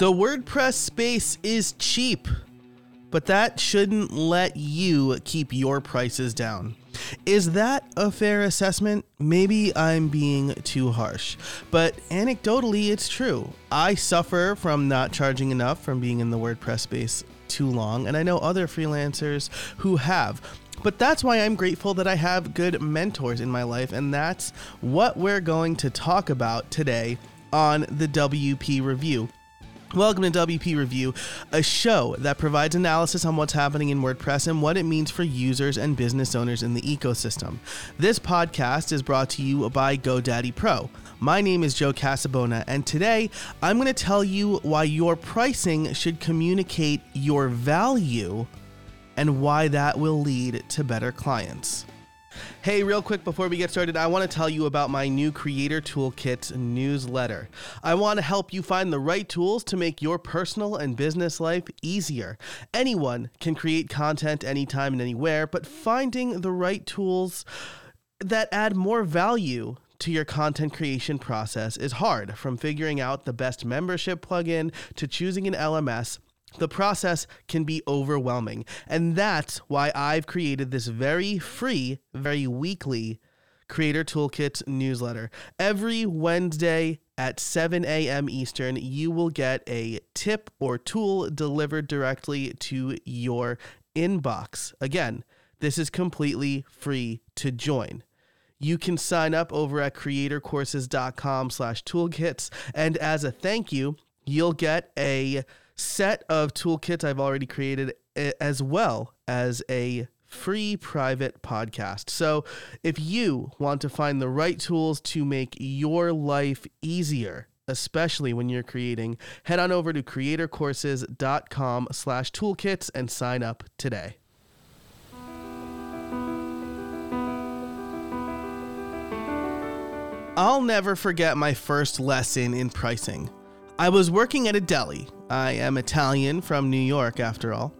The WordPress space is cheap, but that shouldn't let you keep your prices down. Is that a fair assessment? Maybe I'm being too harsh, but anecdotally, it's true. I suffer from not charging enough from being in the WordPress space too long, and I know other freelancers who have. But that's why I'm grateful that I have good mentors in my life, and that's what we're going to talk about today on the WP Review. Welcome to WP Review, a show that provides analysis on what's happening in WordPress and what it means for users and business owners in the ecosystem. This podcast is brought to you by GoDaddy Pro. My name is Joe Casabona, and today I'm going to tell you why your pricing should communicate your value and why that will lead to better clients. Hey, real quick before we get started, I want to tell you about my new Creator Toolkit newsletter. I want to help you find the right tools to make your personal and business life easier. Anyone can create content anytime and anywhere, but finding the right tools that add more value to your content creation process is hard, from figuring out the best membership plugin to choosing an LMS the process can be overwhelming. And that's why I've created this very free, very weekly Creator Toolkit newsletter. Every Wednesday at 7 a.m. Eastern, you will get a tip or tool delivered directly to your inbox. Again, this is completely free to join. You can sign up over at creatorcourses.com slash toolkits. And as a thank you, you'll get a set of toolkits I've already created, eh, as well as a free private podcast. So, if you want to find the right tools to make your life easier, especially when you're creating, head on over to creatorcourses.com slash toolkits and sign up today. I'll never forget my first lesson in pricing. I was working at a deli. I am Italian from New York, after all.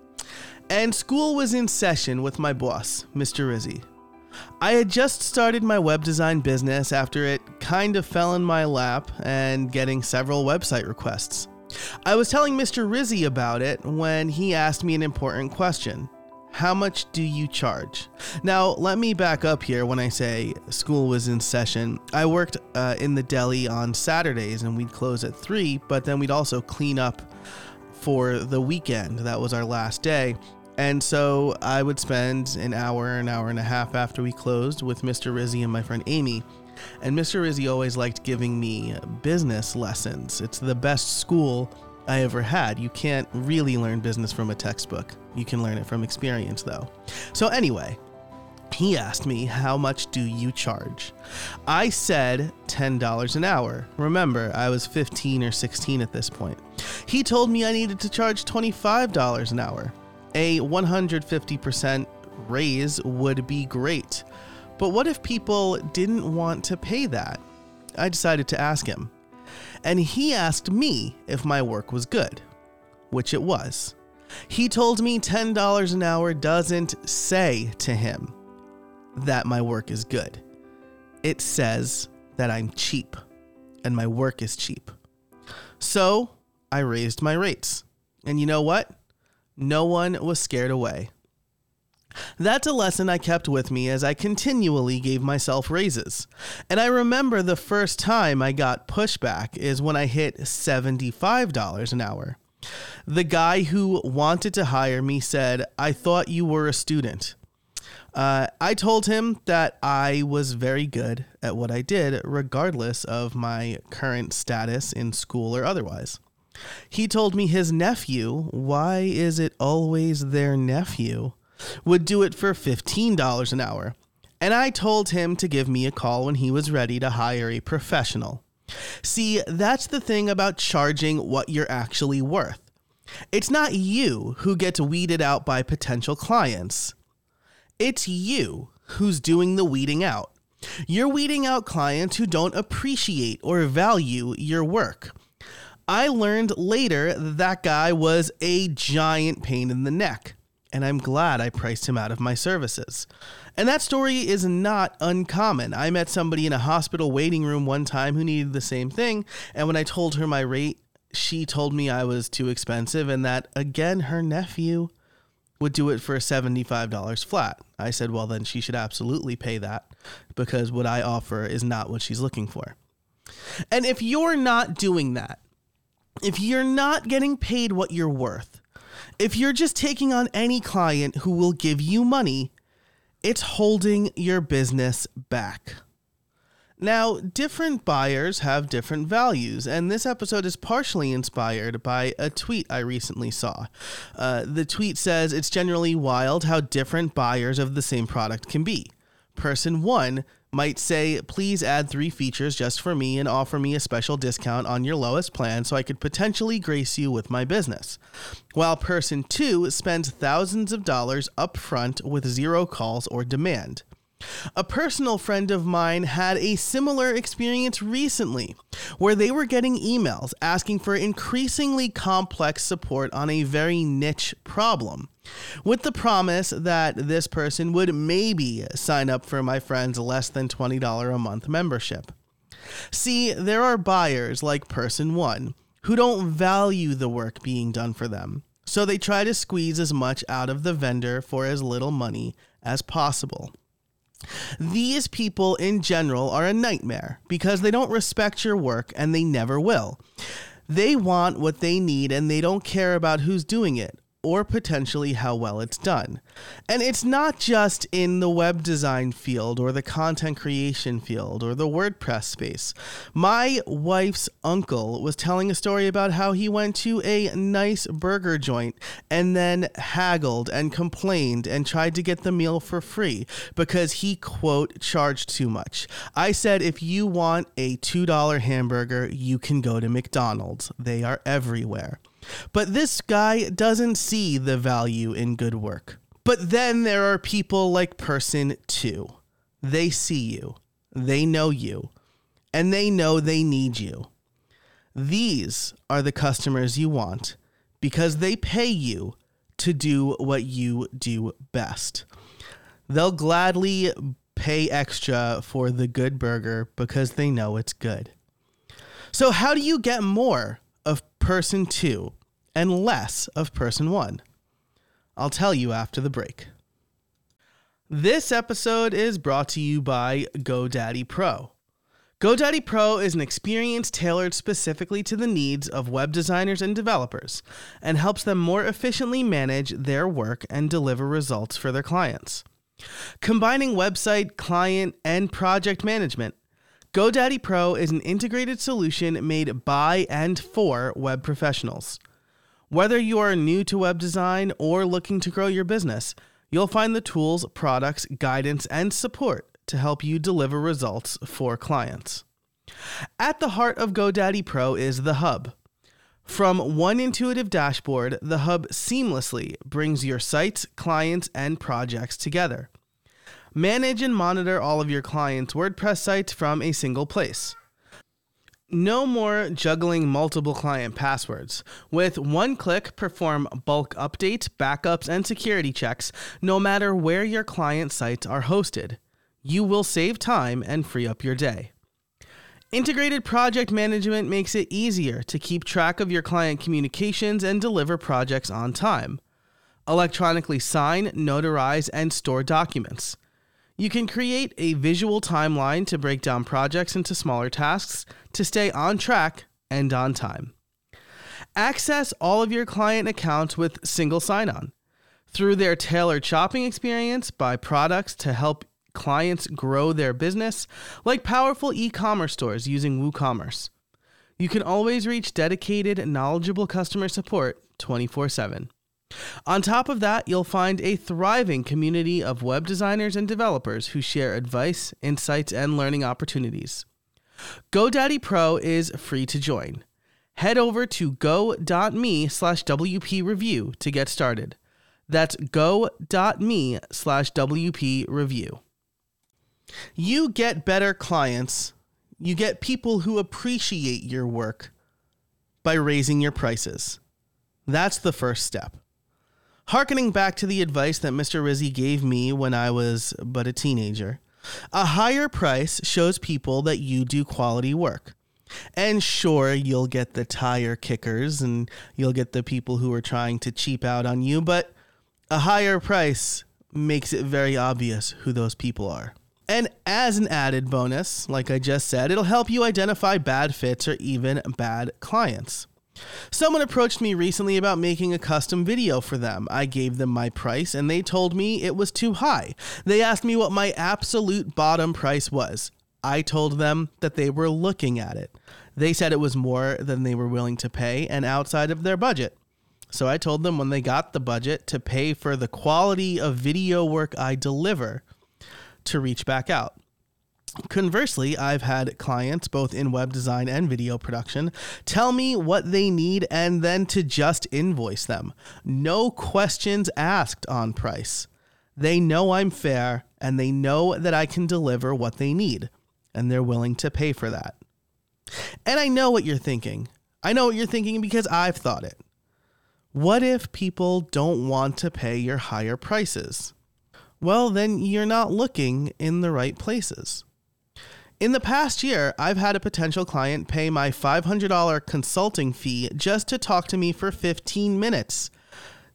And school was in session with my boss, Mr. Rizzi. I had just started my web design business after it kind of fell in my lap and getting several website requests. I was telling Mr. Rizzi about it when he asked me an important question how much do you charge? Now, let me back up here when I say school was in session. I worked uh, in the deli on Saturdays and we'd close at 3, but then we'd also clean up for the weekend. That was our last day. And so I would spend an hour, an hour and a half after we closed with Mr. Rizzi and my friend Amy. And Mr. Rizzi always liked giving me business lessons. It's the best school I ever had. You can't really learn business from a textbook. You can learn it from experience, though. So, anyway, he asked me, How much do you charge? I said $10 an hour. Remember, I was 15 or 16 at this point. He told me I needed to charge $25 an hour. A 150% raise would be great. But what if people didn't want to pay that? I decided to ask him and he asked me if my work was good, which it was. He told me $10 an hour doesn't say to him that my work is good. It says that I'm cheap and my work is cheap. So I raised my rates. And you know what? No one was scared away. That's a lesson I kept with me as I continually gave myself raises. And I remember the first time I got pushback is when I hit $75 an hour. The guy who wanted to hire me said, I thought you were a student. Uh, I told him that I was very good at what I did, regardless of my current status in school or otherwise. He told me his nephew, why is it always their nephew? Would do it for $15 an hour. And I told him to give me a call when he was ready to hire a professional. See, that's the thing about charging what you're actually worth. It's not you who gets weeded out by potential clients. It's you who's doing the weeding out. You're weeding out clients who don't appreciate or value your work. I learned later that guy was a giant pain in the neck and I'm glad I priced him out of my services. And that story is not uncommon. I met somebody in a hospital waiting room one time who needed the same thing, and when I told her my rate, she told me I was too expensive and that, again, her nephew would do it for $75 flat. I said, well, then she should absolutely pay that because what I offer is not what she's looking for. And if you're not doing that, if you're not getting paid what you're worth, if you're just taking on any client who will give you money, it's holding your business back. Now, different buyers have different values, and this episode is partially inspired by a tweet I recently saw. Uh, the tweet says it's generally wild how different buyers of the same product can be. Person one might say, please add three features just for me and offer me a special discount on your lowest plan so I could potentially grace you with my business. While person two spends thousands of dollars upfront with zero calls or demand. A personal friend of mine had a similar experience recently where they were getting emails asking for increasingly complex support on a very niche problem, with the promise that this person would maybe sign up for my friend's less than $20 a month membership. See, there are buyers like person one who don't value the work being done for them, so they try to squeeze as much out of the vendor for as little money as possible. These people in general are a nightmare because they don't respect your work and they never will. They want what they need and they don't care about who's doing it or potentially how well it's done. And it's not just in the web design field or the content creation field or the WordPress space. My wife's uncle was telling a story about how he went to a nice burger joint and then haggled and complained and tried to get the meal for free because he, quote, charged too much. I said, if you want a $2 hamburger, you can go to McDonald's, they are everywhere. But this guy doesn't see the value in good work. But then there are people like person two. They see you, they know you, and they know they need you. These are the customers you want because they pay you to do what you do best. They'll gladly pay extra for the good burger because they know it's good. So, how do you get more of person two and less of person one? I'll tell you after the break. This episode is brought to you by GoDaddy Pro. GoDaddy Pro is an experience tailored specifically to the needs of web designers and developers and helps them more efficiently manage their work and deliver results for their clients. Combining website, client, and project management, GoDaddy Pro is an integrated solution made by and for web professionals. Whether you are new to web design or looking to grow your business, you'll find the tools, products, guidance, and support to help you deliver results for clients. At the heart of GoDaddy Pro is the Hub. From one intuitive dashboard, the Hub seamlessly brings your sites, clients, and projects together. Manage and monitor all of your clients' WordPress sites from a single place. No more juggling multiple client passwords. With one click, perform bulk updates, backups, and security checks no matter where your client sites are hosted. You will save time and free up your day. Integrated project management makes it easier to keep track of your client communications and deliver projects on time. Electronically sign, notarize, and store documents. You can create a visual timeline to break down projects into smaller tasks to stay on track and on time. Access all of your client accounts with single sign on. Through their tailored shopping experience, buy products to help clients grow their business, like powerful e commerce stores using WooCommerce. You can always reach dedicated, knowledgeable customer support 24 7. On top of that, you'll find a thriving community of web designers and developers who share advice, insights, and learning opportunities. GoDaddy Pro is free to join. Head over to go.me slash WP review to get started. That's go.me slash WP review. You get better clients, you get people who appreciate your work by raising your prices. That's the first step. Harkening back to the advice that Mr. Rizzi gave me when I was but a teenager, a higher price shows people that you do quality work. And sure, you'll get the tire kickers and you'll get the people who are trying to cheap out on you, but a higher price makes it very obvious who those people are. And as an added bonus, like I just said, it'll help you identify bad fits or even bad clients. Someone approached me recently about making a custom video for them. I gave them my price and they told me it was too high. They asked me what my absolute bottom price was. I told them that they were looking at it. They said it was more than they were willing to pay and outside of their budget. So I told them when they got the budget to pay for the quality of video work I deliver to reach back out. Conversely, I've had clients, both in web design and video production, tell me what they need and then to just invoice them. No questions asked on price. They know I'm fair and they know that I can deliver what they need, and they're willing to pay for that. And I know what you're thinking. I know what you're thinking because I've thought it. What if people don't want to pay your higher prices? Well, then you're not looking in the right places. In the past year, I've had a potential client pay my $500 consulting fee just to talk to me for 15 minutes,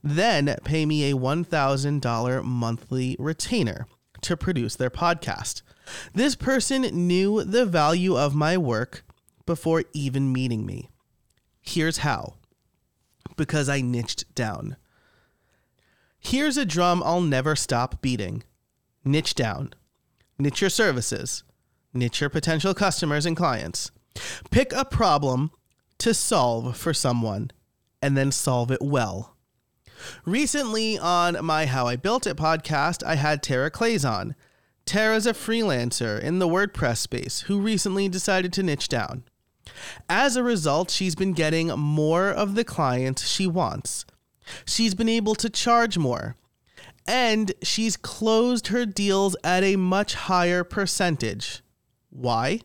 then pay me a $1,000 monthly retainer to produce their podcast. This person knew the value of my work before even meeting me. Here's how because I niched down. Here's a drum I'll never stop beating niche down, niche your services niche your potential customers and clients. Pick a problem to solve for someone and then solve it well. Recently on my How I Built It podcast, I had Tara Claeys on. Tara's a freelancer in the WordPress space who recently decided to niche down. As a result, she's been getting more of the clients she wants. She's been able to charge more. And she's closed her deals at a much higher percentage. Why?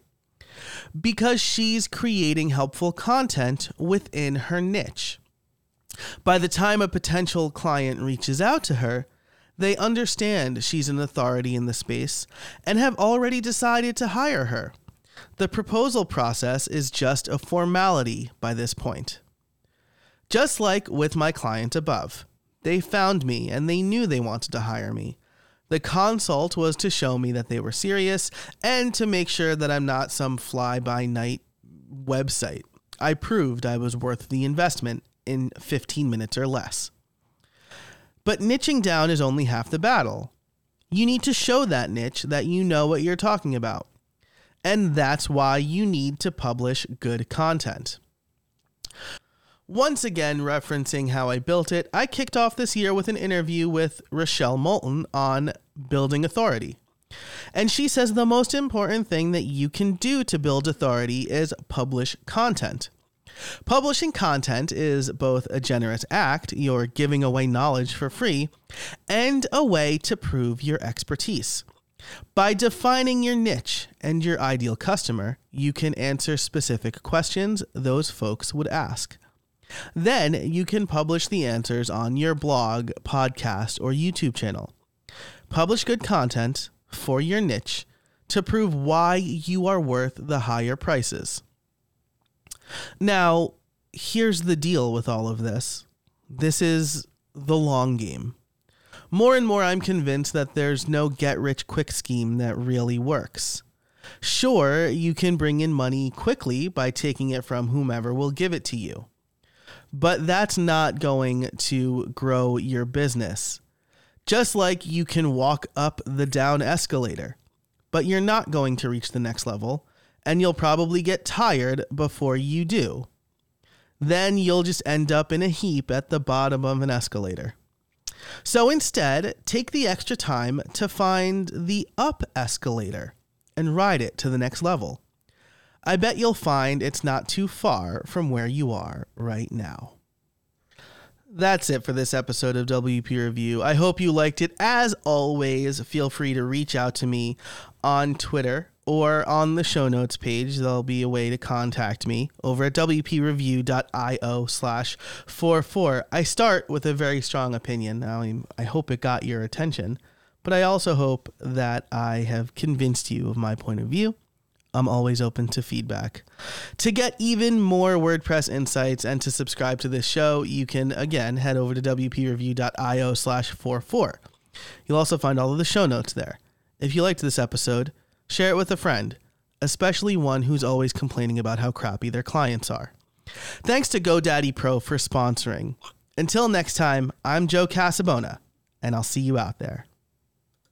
Because she's creating helpful content within her niche. By the time a potential client reaches out to her, they understand she's an authority in the space and have already decided to hire her. The proposal process is just a formality by this point. Just like with my client above, they found me and they knew they wanted to hire me. The consult was to show me that they were serious and to make sure that I'm not some fly by night website. I proved I was worth the investment in 15 minutes or less. But niching down is only half the battle. You need to show that niche that you know what you're talking about. And that's why you need to publish good content. Once again, referencing how I built it, I kicked off this year with an interview with Rochelle Moulton on building authority. And she says the most important thing that you can do to build authority is publish content. Publishing content is both a generous act, you're giving away knowledge for free, and a way to prove your expertise. By defining your niche and your ideal customer, you can answer specific questions those folks would ask. Then you can publish the answers on your blog, podcast, or YouTube channel. Publish good content for your niche to prove why you are worth the higher prices. Now, here's the deal with all of this this is the long game. More and more, I'm convinced that there's no get rich quick scheme that really works. Sure, you can bring in money quickly by taking it from whomever will give it to you but that's not going to grow your business. Just like you can walk up the down escalator, but you're not going to reach the next level, and you'll probably get tired before you do. Then you'll just end up in a heap at the bottom of an escalator. So instead, take the extra time to find the up escalator and ride it to the next level. I bet you'll find it's not too far from where you are right now. That's it for this episode of WP Review. I hope you liked it. As always, feel free to reach out to me on Twitter or on the show notes page. There'll be a way to contact me over at wpreview.io slash 44. I start with a very strong opinion. I, I hope it got your attention, but I also hope that I have convinced you of my point of view I'm always open to feedback. To get even more WordPress insights and to subscribe to this show, you can again head over to wpreview.io slash 44. You'll also find all of the show notes there. If you liked this episode, share it with a friend, especially one who's always complaining about how crappy their clients are. Thanks to GoDaddy Pro for sponsoring. Until next time, I'm Joe Casabona, and I'll see you out there.